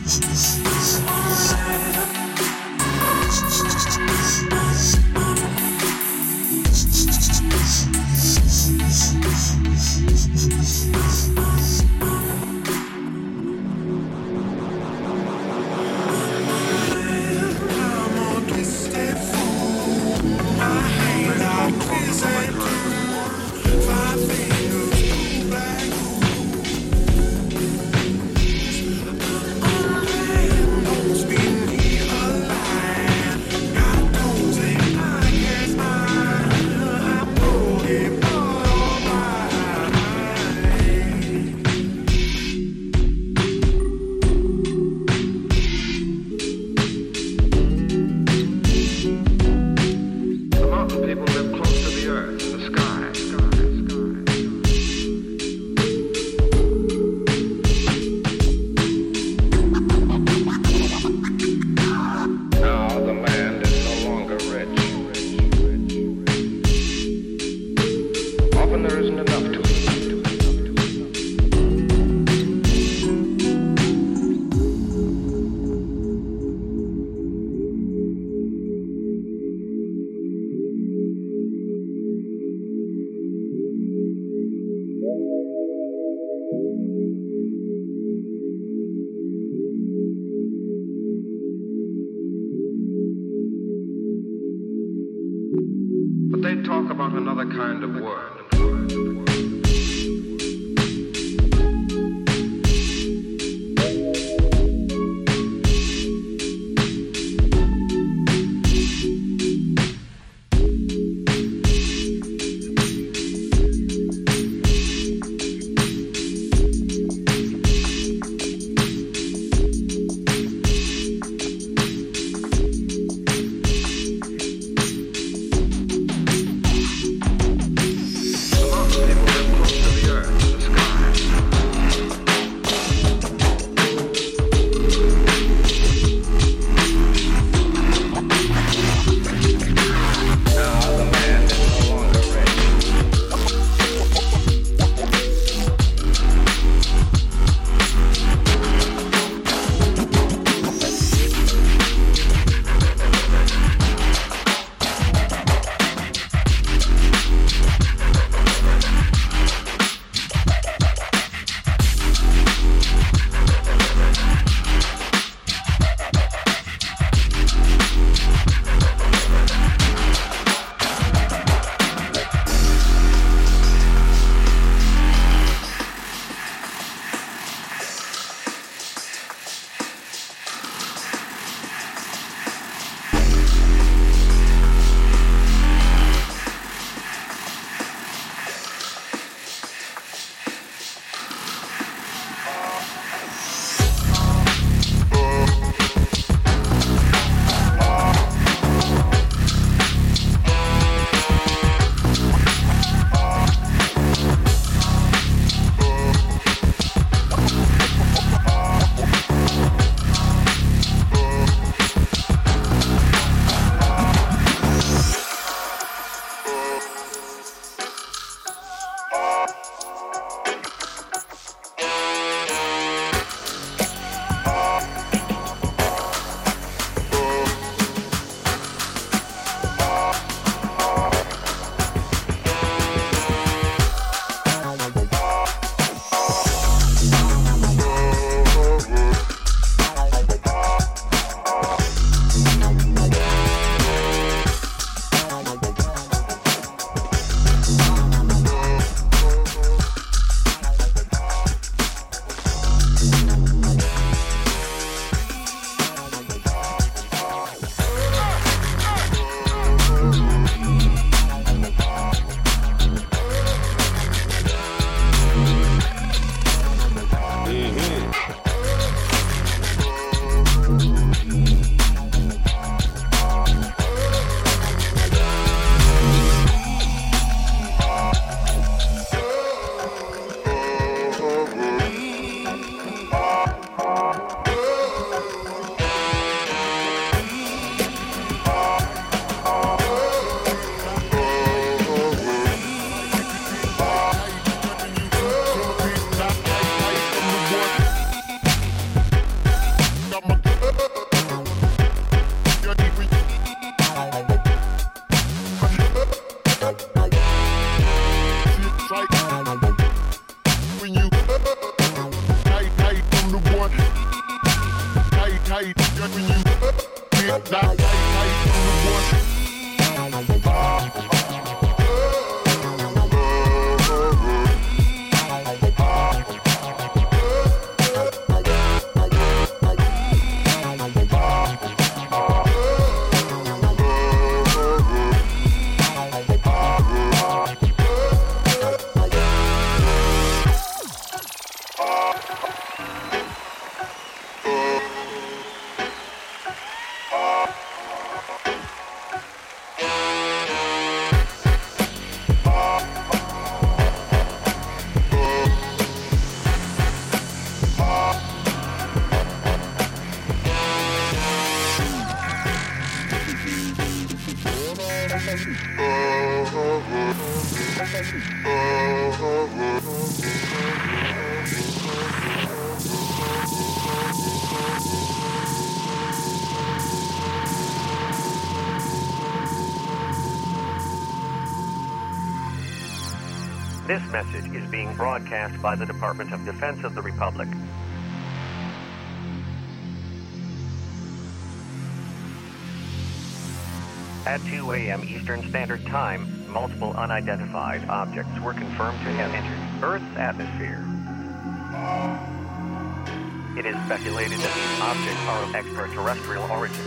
Peace. By the Department of Defense of the Republic. At 2 a.m. Eastern Standard Time, multiple unidentified objects were confirmed to have entered Earth's atmosphere. It is speculated that these objects are of extraterrestrial origin.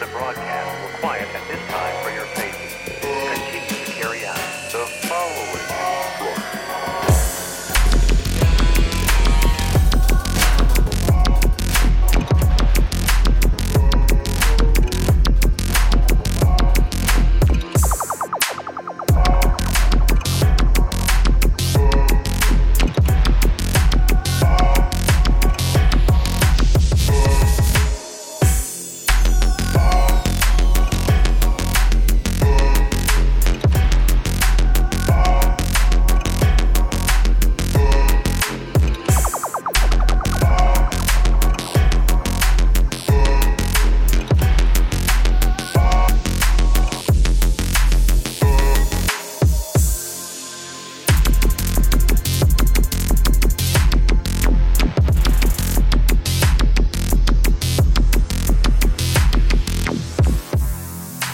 The broadcast will quiet at this time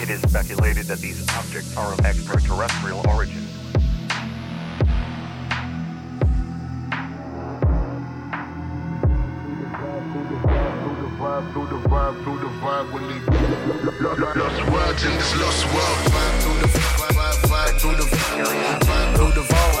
It is speculated that these objects are of extraterrestrial origin. Through the vibe, through the vibe, when they lost words in this lost world. Vibe through the vibe, vibe, through the vibe, vibe through the vibe,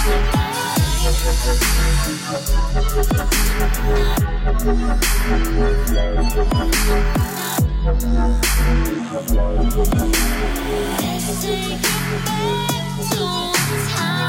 Let's take it back to time